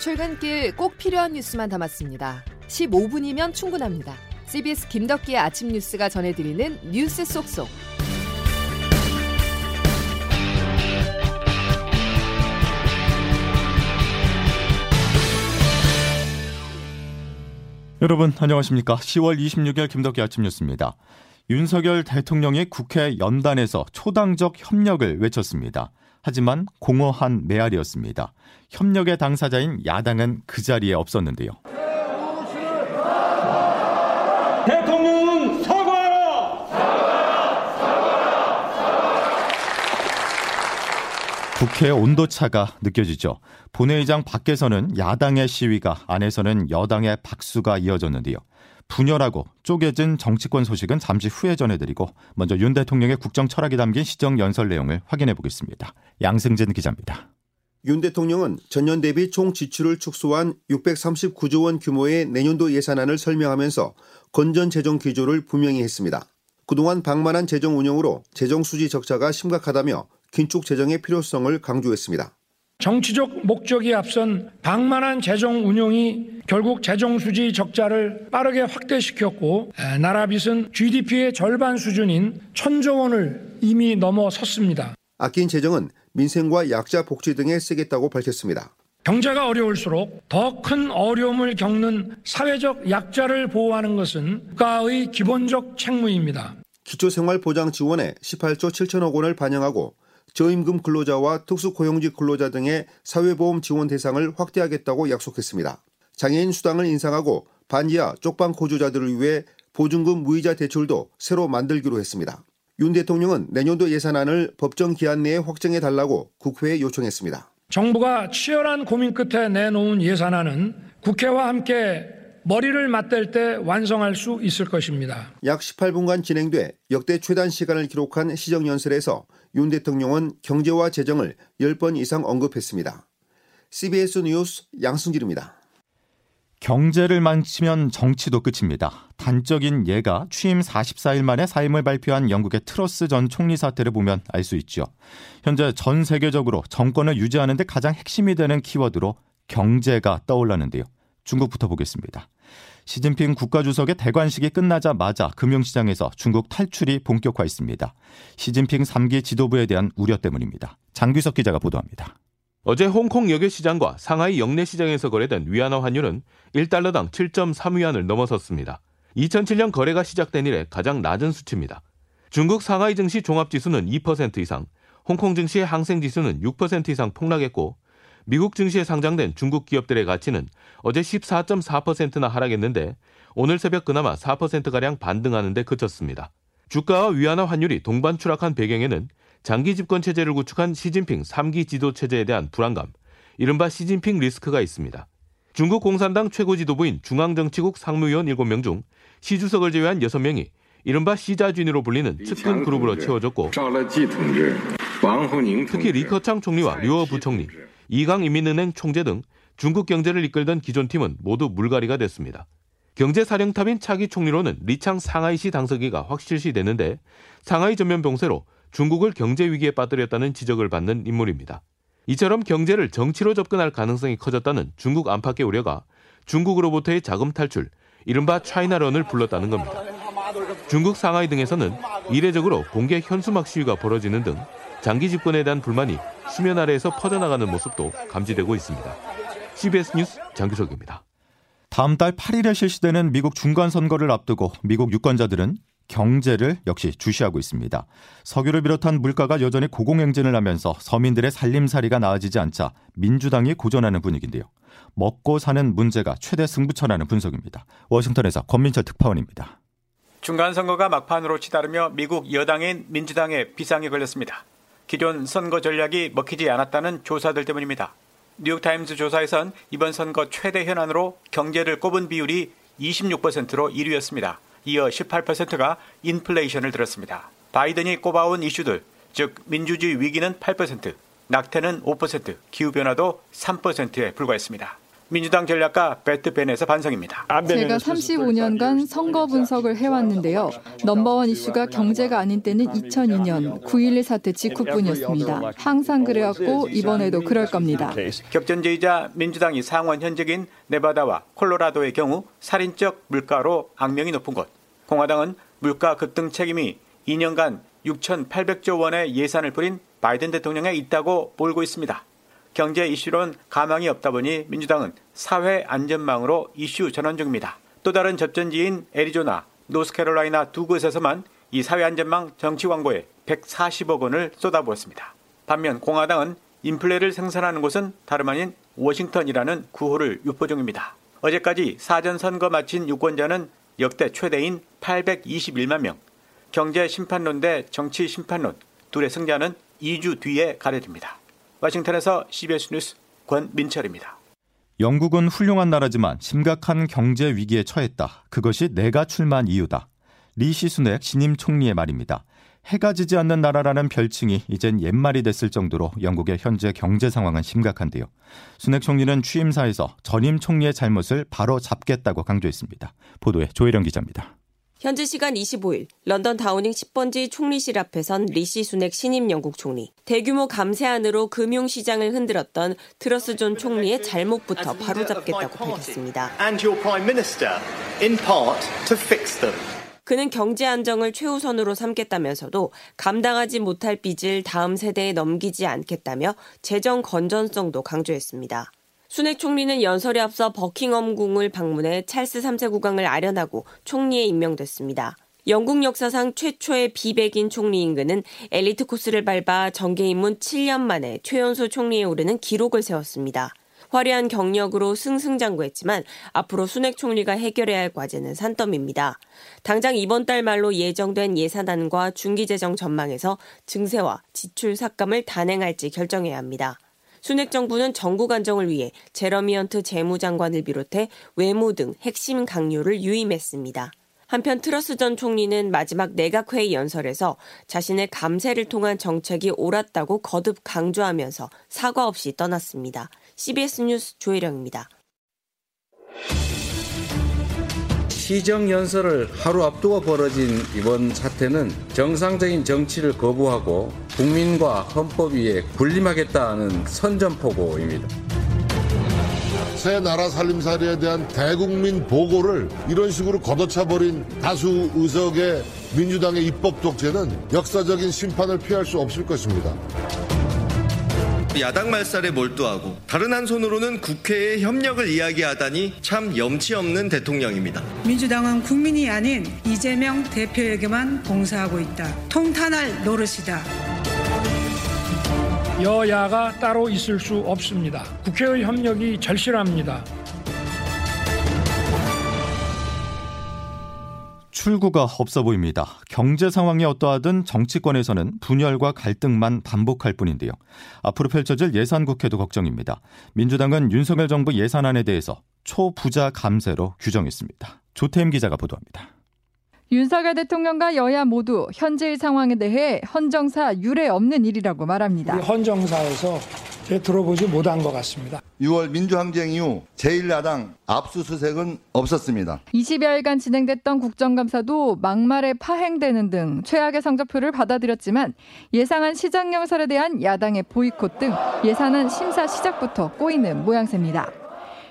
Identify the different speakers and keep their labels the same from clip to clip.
Speaker 1: 출근길 꼭 필요한 뉴스만 담았습니다. 15분이면 충분합니다. CBS 김덕기의 아침 뉴스가 전해드리는 뉴스 속속.
Speaker 2: 여러분 안녕하십니까? 10월 26일 김덕기 아침 뉴스입니다. 윤석열 대통령이 국회 연단에서 초당적 협력을 외쳤습니다. 하지만 공허한 메아리였습니다. 협력의 당사자인 야당은 그 자리에 없었는데요.
Speaker 3: 대통령은 사과하라!
Speaker 2: 국회 온도차가 느껴지죠. 본회의장 밖에서는 야당의 시위가 안에서는 여당의 박수가 이어졌는데요. 분열하고 쪼개진 정치권 소식은 잠시 후에 전해드리고 먼저 윤 대통령의 국정 철학이 담긴 시정 연설 내용을 확인해 보겠습니다. 양승진 기자입니다.
Speaker 4: 윤 대통령은 전년 대비 총 지출을 축소한 639조 원 규모의 내년도 예산안을 설명하면서 건전 재정 기조를 분명히 했습니다. 그동안 방만한 재정 운영으로 재정 수지 적자가 심각하다며 긴축 재정의 필요성을 강조했습니다.
Speaker 5: 정치적 목적이 앞선 방만한 재정 운용이 결국 재정 수지 적자를 빠르게 확대시켰고 나라 빚은 GDP의 절반 수준인 천조 원을 이미 넘어섰습니다.
Speaker 4: 아낀 재정은 민생과 약자 복지 등에 쓰겠다고 밝혔습니다.
Speaker 5: 경제가 어려울수록 더 큰 어려움을 겪는 사회적 약자를 보호하는 것은 국가의 기본적 책무입니다.
Speaker 4: 기초생활보장 지원에 18조 7천억 원을 반영하고 저임금 근로자와 특수고용직 근로자 등의 사회보험 지원 대상을 확대하겠다고 약속했습니다. 장애인 수당을 인상하고 반지하 쪽방 거주자들을 위해 보증금 무이자 대출도 새로 만들기로 했습니다. 윤 대통령은 내년도 예산안을 법정 기한 내에 확정해 달라고 국회에 요청했습니다.
Speaker 5: 정부가 치열한 고민 끝에 내놓은 예산안은 국회와 함께 머리를 맞댈 때 완성할 수 있을 것입니다.
Speaker 4: 약 18분간 진행돼 역대 최단 시간을 기록한 시정연설에서 윤 대통령은 경제와 재정을 10번 이상 언급했습니다. CBS 뉴스 양승길입니다.
Speaker 2: 경제를 만치면 정치도 끝입니다. 단적인 예가 취임 44일 만에 사임을 발표한 영국의 트러스 전 총리 사태를 보면 알 수 있죠. 현재 전 세계적으로 정권을 유지하는 데 가장 핵심이 되는 키워드로 경제가 떠올랐는데요. 중국부터 보겠습니다. 시진핑 국가주석의 대관식이 끝나자마자 금융시장에서 중국 탈출이 본격화했습니다. 시진핑 3기 지도부에 대한 우려 때문입니다. 장규석 기자가 보도합니다.
Speaker 6: 어제 홍콩 역외 시장과 상하이 역내 시장에서 거래된 위안화 환율은 1달러당 7.3위안을 넘어섰습니다. 2007년 거래가 시작된 이래 가장 낮은 수치입니다. 중국 상하이 증시 종합지수는 2% 이상, 홍콩 증시의 항생지수는 6% 이상 폭락했고 미국 증시에 상장된 중국 기업들의 가치는 어제 14.4%나 하락했는데 오늘 새벽 그나마 4%가량 반등하는 데 그쳤습니다. 주가와 위안화 환율이 동반 추락한 배경에는 장기 집권 체제를 구축한 시진핑 3기 지도 체제에 대한 불안감, 이른바 시진핑 리스크가 있습니다. 중국 공산당 최고 지도부인 중앙정치국 상무위원 7명 중 시 주석을 제외한 6명이 이른바 시자준으로 불리는 측근 그룹으로 채워졌고 특히 리커창 총리와 류어 부총리, 이강 인민은행 총재 등 중국 경제를 이끌던 기존 팀은 모두 물갈이가 됐습니다. 경제사령탑인 차기 총리로는 리창 상하이시 당서기가 확실시 되는데 상하이 전면 병세로 중국을 경제 위기에 빠뜨렸다는 지적을 받는 인물입니다. 이처럼 경제를 정치로 접근할 가능성이 커졌다는 중국 안팎의 우려가 중국으로부터의 자금 탈출, 이른바 차이나런을 불렀다는 겁니다. 중국 상하이 등에서는 이례적으로 공개 현수막 시위가 벌어지는 등 장기 집권에 대한 불만이 수면 아래에서 퍼져나가는 모습도 감지되고 있습니다. CBS 뉴스 장규석입니다.
Speaker 2: 다음 달 8일에 실시되는 미국 중간 선거를 앞두고 미국 유권자들은 경제를 역시 주시하고 있습니다. 석유를 비롯한 물가가 여전히 고공행진을 하면서 서민들의 살림살이가 나아지지 않자 민주당이 고전하는 분위기인데요. 먹고 사는 문제가 최대 승부처라는 분석입니다. 워싱턴에서 권민철 특파원입니다.
Speaker 7: 중간 선거가 막판으로 치달으며 미국 여당인 민주당의 비상이 걸렸습니다. 기존 선거 전략이 먹히지 않았다는 조사들 때문입니다. 뉴욕타임스 조사에선 이번 선거 최대 현안으로 경제를 꼽은 비율이 26%로 1위였습니다. 이어 18%가 인플레이션을 들었습니다. 바이든이 꼽아온 이슈들, 즉 민주주의 위기는 8%, 낙태는 5%, 기후변화도 3%에 불과했습니다. 민주당 전략가 베트 벤에서 반성입니다.
Speaker 3: 제가 35년간 선거 분석을 해왔는데요. 넘버원 이슈가 경제가 아닌 때는 2002년 9.11 사태 직후뿐이었습니다. 항상 그래왔고 이번에도 그럴 겁니다.
Speaker 7: 격전제이자 민주당이 상원 현직인 네바다와 콜로라도의 경우 살인적 물가로 악명이 높은 곳. 공화당은 물가 급등 책임이 2년간 6,800조 원의 예산을 뿌린 바이든 대통령에 있다고 몰고 있습니다. 경제 이슈론 가망이 없다 보니 민주당은 사회 안전망으로 이슈 전환 중입니다. 또 다른 접전지인 애리조나, 노스캐롤라이나 두 곳에서만 이 사회 안전망 정치 광고에 140억 원을 쏟아부었습니다. 반면 공화당은 인플레를 생산하는 곳은 다름 아닌 워싱턴이라는 구호를 유포 중입니다. 어제까지 사전 선거 마친 유권자는 역대 최대인 821만 명. 경제 심판론 대 정치 심판론 둘의 승자는 2주 뒤에 가려집니다. 워싱턴에서 CBS 뉴스 권민철입니다.
Speaker 2: 영국은 훌륭한 나라지만 심각한 경제 위기에 처했다. 그것이 내가 출마한 이유다. 리시 수낵 신임 총리의 말입니다. 해가 지지 않는 나라라는 별칭이 이젠 옛말이 됐을 정도로 영국의 현재 경제 상황은 심각한데요. 수낵 총리는 취임사에서 전임 총리의 잘못을 바로 잡겠다고 강조했습니다. 보도에 조혜령 기자입니다.
Speaker 8: 현지 시간 25일 런던 다우닝 10번지 총리실 앞에 선 리시 수낵 신임 영국 총리. 대규모 감세안으로 금융시장을 흔들었던 트러스 전 총리의 잘못부터 바로잡겠다고 밝혔습니다. 그는 경제 안정을 최우선으로 삼겠다면서도 감당하지 못할 빚을 다음 세대에 넘기지 않겠다며 재정 건전성도 강조했습니다. 순핵 총리는 연설에 앞서 버킹엄 궁을 방문해 찰스 3세 국왕을 아련하고 총리에 임명됐습니다. 영국 역사상 최초의 비백인 총리인 그는 엘리트 코스를 밟아 정계 입문 7년 만에 최연소 총리에 오르는 기록을 세웠습니다. 화려한 경력으로 승승장구했지만 앞으로 순핵 총리가 해결해야 할 과제는 산더미입니다. 당장 이번 달 말로 예정된 예산안과 중기재정 전망에서 증세와 지출 삭감을 단행할지 결정해야 합니다. 순핵 정부는 정국 안정을 위해 제러미 헌트 재무장관을 비롯해 외무 등 핵심 강요를 유임했습니다. 한편 트러스 전 총리는 마지막 내각회의 연설에서 자신의 감세를 통한 정책이 옳았다고 거듭 강조하면서 사과 없이 떠났습니다. CBS 뉴스 조혜령입니다.
Speaker 9: 시정연설을 하루 앞두고 벌어진 이번 사태는 정상적인 정치를 거부하고 국민과 헌법 위에 군림하겠다는 선전포고입니다.
Speaker 10: 새 나라 살림살이에 대한 대국민 보고를 이런 식으로 걷어차버린 다수 의석의 민주당의 입법 독재는 역사적인 심판을 피할 수 없을 것입니다.
Speaker 11: 야당 말살에 몰두하고 다른 한 손으로는 국회의 협력을 이야기하다니 참 염치 없는 대통령입니다.
Speaker 12: 민주당은 국민이 아닌 이재명 대표에게만 봉사하고 있다. 통탄할 노릇이다.
Speaker 5: 여야가 따로 있을 수 없습니다. 국회의 협력이 절실합니다.
Speaker 2: 출구가 없어 보입니다. 경제 상황이 어떠하든 정치권에서는 분열과 갈등만 반복할 뿐인데요. 앞으로 펼쳐질 예산 국회도 걱정입니다. 민주당은 윤석열 정부 예산안에 대해서 초부자 감세로 규정했습니다. 조태임 기자가 보도합니다.
Speaker 3: 윤석열 대통령과 여야 모두 현재의 상황에 대해 헌정사 유례 없는 일이라고 말합니다.
Speaker 5: 헌정사에서 들어보지 못한 것 같습니다.
Speaker 13: 6월 민주항쟁 이후 제1야당 압수수색은 없었습니다.
Speaker 3: 20여일간 진행됐던 국정감사도 막말에 파행되는 등 최악의 성적표를 받아들였지만 예상한 시장연설에 대한 야당의 보이콧 등 예산안 심사 시작부터 꼬이는 모양새입니다.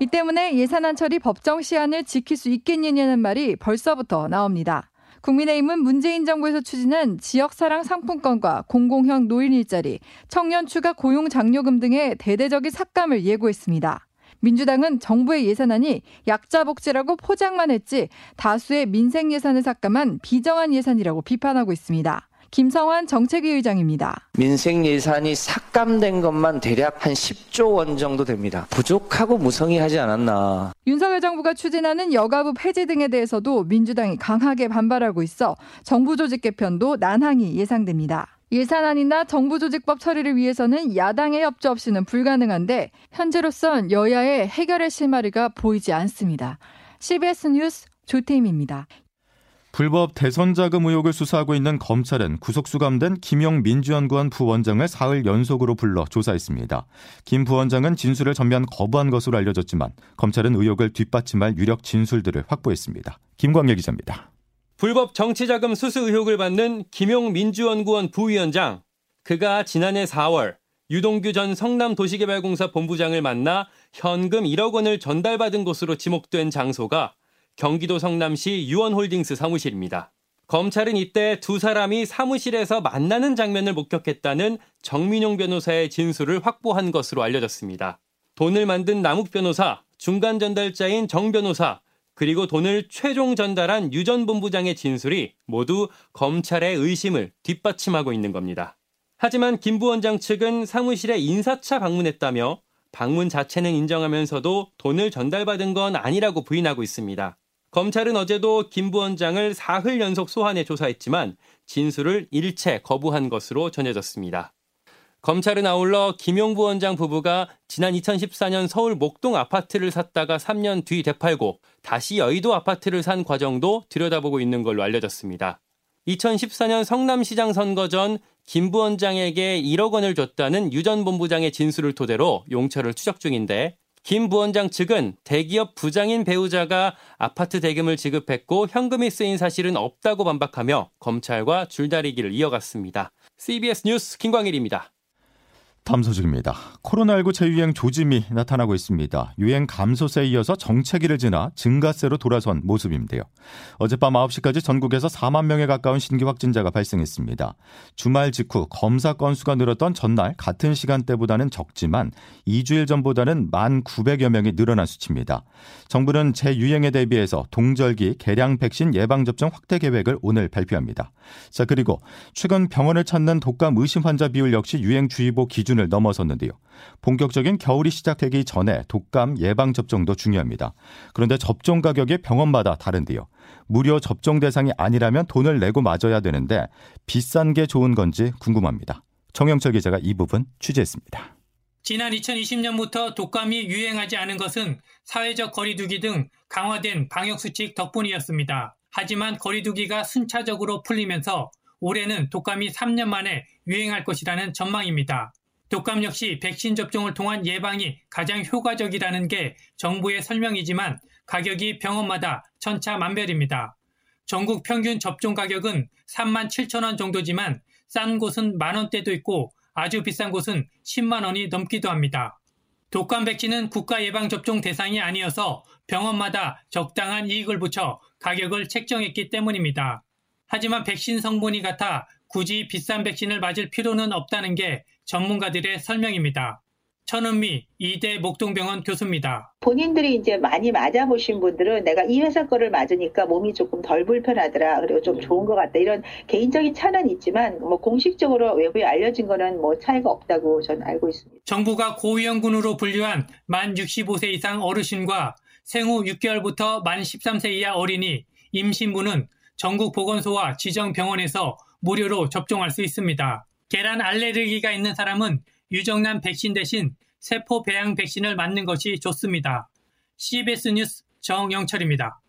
Speaker 3: 이 때문에 예산안 처리 법정 시한을 지킬 수 있겠느냐는 말이 벌써부터 나옵니다. 국민의힘은 문재인 정부에서 추진한 지역사랑 상품권과 공공형 노인 일자리, 청년 추가 고용 장려금 등의 대대적인 삭감을 예고했습니다. 민주당은 정부의 예산안이 약자 복지라고 포장만 했지 다수의 민생 예산을 삭감한 비정한 예산이라고 비판하고 있습니다. 김성환 정책위 의장입니다.
Speaker 14: 민생 예산이 삭감된 것만 대략 한 10조 원 정도 됩니다. 부족하고 무성의하지 않았나.
Speaker 3: 윤석열 정부가 추진하는 여가부 폐지 등에 대해서도 민주당이 강하게 반발하고 있어 정부 조직 개편도 난항이 예상됩니다. 예산안이나 정부 조직법 처리를 위해서는 야당의 협조 없이는 불가능한데 현재로선 여야의 해결의 실마리가 보이지 않습니다. CBS 뉴스 조태임입니다.
Speaker 2: 불법 대선 자금 의혹을 수사하고 있는 검찰은 구속 수감된 김용 민주연구원 부원장을 사흘 연속으로 불러 조사했습니다. 김 부원장은 진술을 전면 거부한 것으로 알려졌지만 검찰은 의혹을 뒷받침할 유력 진술들을 확보했습니다. 김광일 기자입니다.
Speaker 15: 불법 정치자금 수수 의혹을 받는 김용 민주연구원 부위원장. 그가 지난해 4월 유동규 전 성남도시개발공사 본부장을 만나 현금 1억 원을 전달받은 것으로 지목된 장소가 경기도 성남시 유원홀딩스 사무실입니다. 검찰은 이때 두 사람이 사무실에서 만나는 장면을 목격했다는 정민용 변호사의 진술을 확보한 것으로 알려졌습니다. 돈을 만든 남욱 변호사, 중간 전달자인 정 변호사, 그리고 돈을 최종 전달한 유 전 본부장의 진술이 모두 검찰의 의심을 뒷받침하고 있는 겁니다. 하지만 김 부원장 측은 사무실에 인사차 방문했다며 방문 자체는 인정하면서도 돈을 전달받은 건 아니라고 부인하고 있습니다. 검찰은 어제도 김 부원장을 사흘 연속 소환해 조사했지만 진술을 일체 거부한 것으로 전해졌습니다. 검찰은 아울러 김용 부원장 부부가 지난 2014년 서울 목동 아파트를 샀다가 3년 뒤 되팔고 다시 여의도 아파트를 산 과정도 들여다보고 있는 걸로 알려졌습니다. 2014년 성남시장 선거 전 김 부원장에게 1억 원을 줬다는 유 전 본부장의 진술을 토대로 용처를 추적 중인데 김 부원장 측은 대기업 부장인 배우자가 아파트 대금을 지급했고 현금이 쓰인 사실은 없다고 반박하며 검찰과 줄다리기를 이어갔습니다. CBS 뉴스 김광일입니다.
Speaker 2: 다음 소식입니다. 코로나19 재유행 조짐이 나타나고 있습니다. 유행 감소세에 이어서 정체기를 지나 증가세로 돌아선 모습인데요. 어젯밤 9시까지 전국에서 4만 명에 가까운 신규 확진자가 발생했습니다. 주말 직후 검사 건수가 늘었던 전날 같은 시간대보다는 적지만 2주일 전보다는 1만 900여 명이 늘어난 수치입니다. 정부는 재유행에 대비해서 동절기 개량 백신 예방접종 확대 계획을 오늘 발표합니다. 자, 그리고 최근 병원을 찾는 독감 의심 환자 비율 역시 유행주의보 기준 기준을 넘어섰는데요. 본격적인 겨울이 시작되기 전에 독감 예방 접종도 중요합니다. 그런데 접종 가격이 병원마다 다른데요. 무료 접종 대상이 아니라면 돈을 내고 맞아야 되는데 비싼 게 좋은 건지 궁금합니다. 정영철 기자가 이 부분 취재했습니다.
Speaker 16: 지난 2020년부터 독감이 유행하지 않은 것은 사회적 거리두기 등 강화된 방역수칙 덕분이었습니다. 하지만 거리두기가 순차적으로 풀리면서 올해는 독감이 3년 만에 유행할 것이라는 전망입니다. 독감 역시 백신 접종을 통한 예방이 가장 효과적이라는 게 정부의 설명이지만 가격이 병원마다 천차만별입니다. 전국 평균 접종 가격은 3만 7천 원 정도지만 싼 곳은 만 원대도 있고 아주 비싼 곳은 10만 원이 넘기도 합니다. 독감 백신은 국가 예방 접종 대상이 아니어서 병원마다 적당한 이익을 붙여 가격을 책정했기 때문입니다. 하지만 백신 성분이 같아 굳이 비싼 백신을 맞을 필요는 없다는 게 전문가들의 설명입니다. 천은미 이대 목동병원 교수입니다.
Speaker 17: 본인들이 이제 많이 맞아보신 분들은 내가 이 회사 거를 맞으니까 몸이 조금 덜 불편하더라. 그리고 좀 좋은 것 같다. 이런 개인적인 차는 있지만 뭐 공식적으로 외부에 알려진 거는 뭐 차이가 없다고 저는 알고 있습니다.
Speaker 16: 정부가 고위험군으로 분류한 만 65세 이상 어르신과 생후 6개월부터 만 13세 이하 어린이, 임신부는 전국 보건소와 지정 병원에서 무료로 접종할 수 있습니다. 계란 알레르기가 있는 사람은 유정란 백신 대신 세포 배양 백신을 맞는 것이 좋습니다. CBS 뉴스 정영철입니다.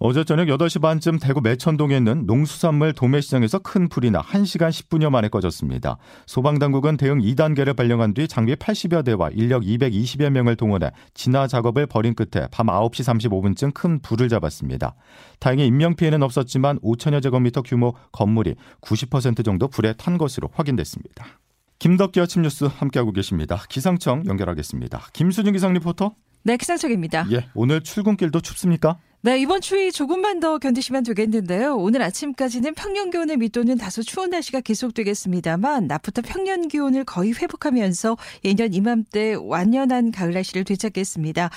Speaker 2: 어제 저녁 8시 반쯤 대구 매천동에 있는 농수산물 도매시장에서 큰 불이 나 1시간 10분여 만에 꺼졌습니다. 소방당국은 대응 2단계를 발령한 뒤 장비 80여 대와 인력 220여 명을 동원해 진화 작업을 벌인 끝에 밤 9시 35분쯤 큰 불을 잡았습니다. 다행히 인명피해는 없었지만 5천여 제곱미터 규모 건물이 90% 정도 불에 탄 것으로 확인됐습니다. 김덕기 아침 뉴스 함께하고 계십니다. 기상청 연결하겠습니다. 김수진 기상 리포터.
Speaker 18: 네, 기상청입니다.
Speaker 2: 예, 오늘 출근길도 춥습니까?
Speaker 18: 네, 이번 추위 조금만 더 견디시면 되겠는데요. 오늘 아침까지는 평년 기온을 밑도는 다소 추운 날씨가 계속되겠습니다만 낮부터 평년 기온을 거의 회복하면서 예년 이맘때 완연한 가을 날씨를 되찾겠습니다.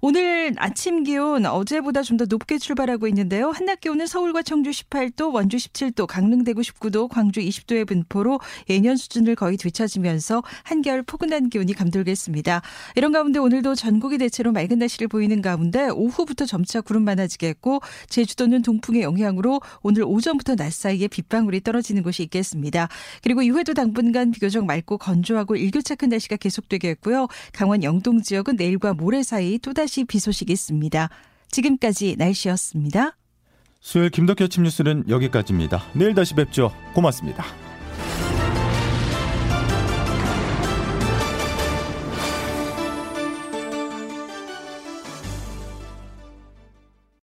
Speaker 18: 오늘 아침 기온 어제보다 좀 더 높게 출발하고 있는데요. 한낮 기온은 서울과 청주 18도, 원주 17도, 강릉 대구 19도, 광주 20도의 분포로 예년 수준을 거의 되찾으면서 한겨울 포근한 기온이 감돌겠습니다. 이런 가운데 오늘도 전국이 대체로 맑은 날씨를 보이는 가운데 오후부터 점차 구름 많아지겠고 제주도는 동풍의 영향으로 오늘 오전부터 낮 사이에 빗방울이 떨어지는 곳이 있겠습니다. 그리고 이후에도 당분간 비교적 맑고 건조하고 일교차 큰 날씨가 계속되겠고요. 강원 영동 지역은 내일과 모레 사이 또다시 비 소식이 있습니다. 지금까지 날씨였습니다.
Speaker 2: 수요일 김덕현 아침 뉴스는 여기까지입니다. 내일 다시 뵙죠. 고맙습니다.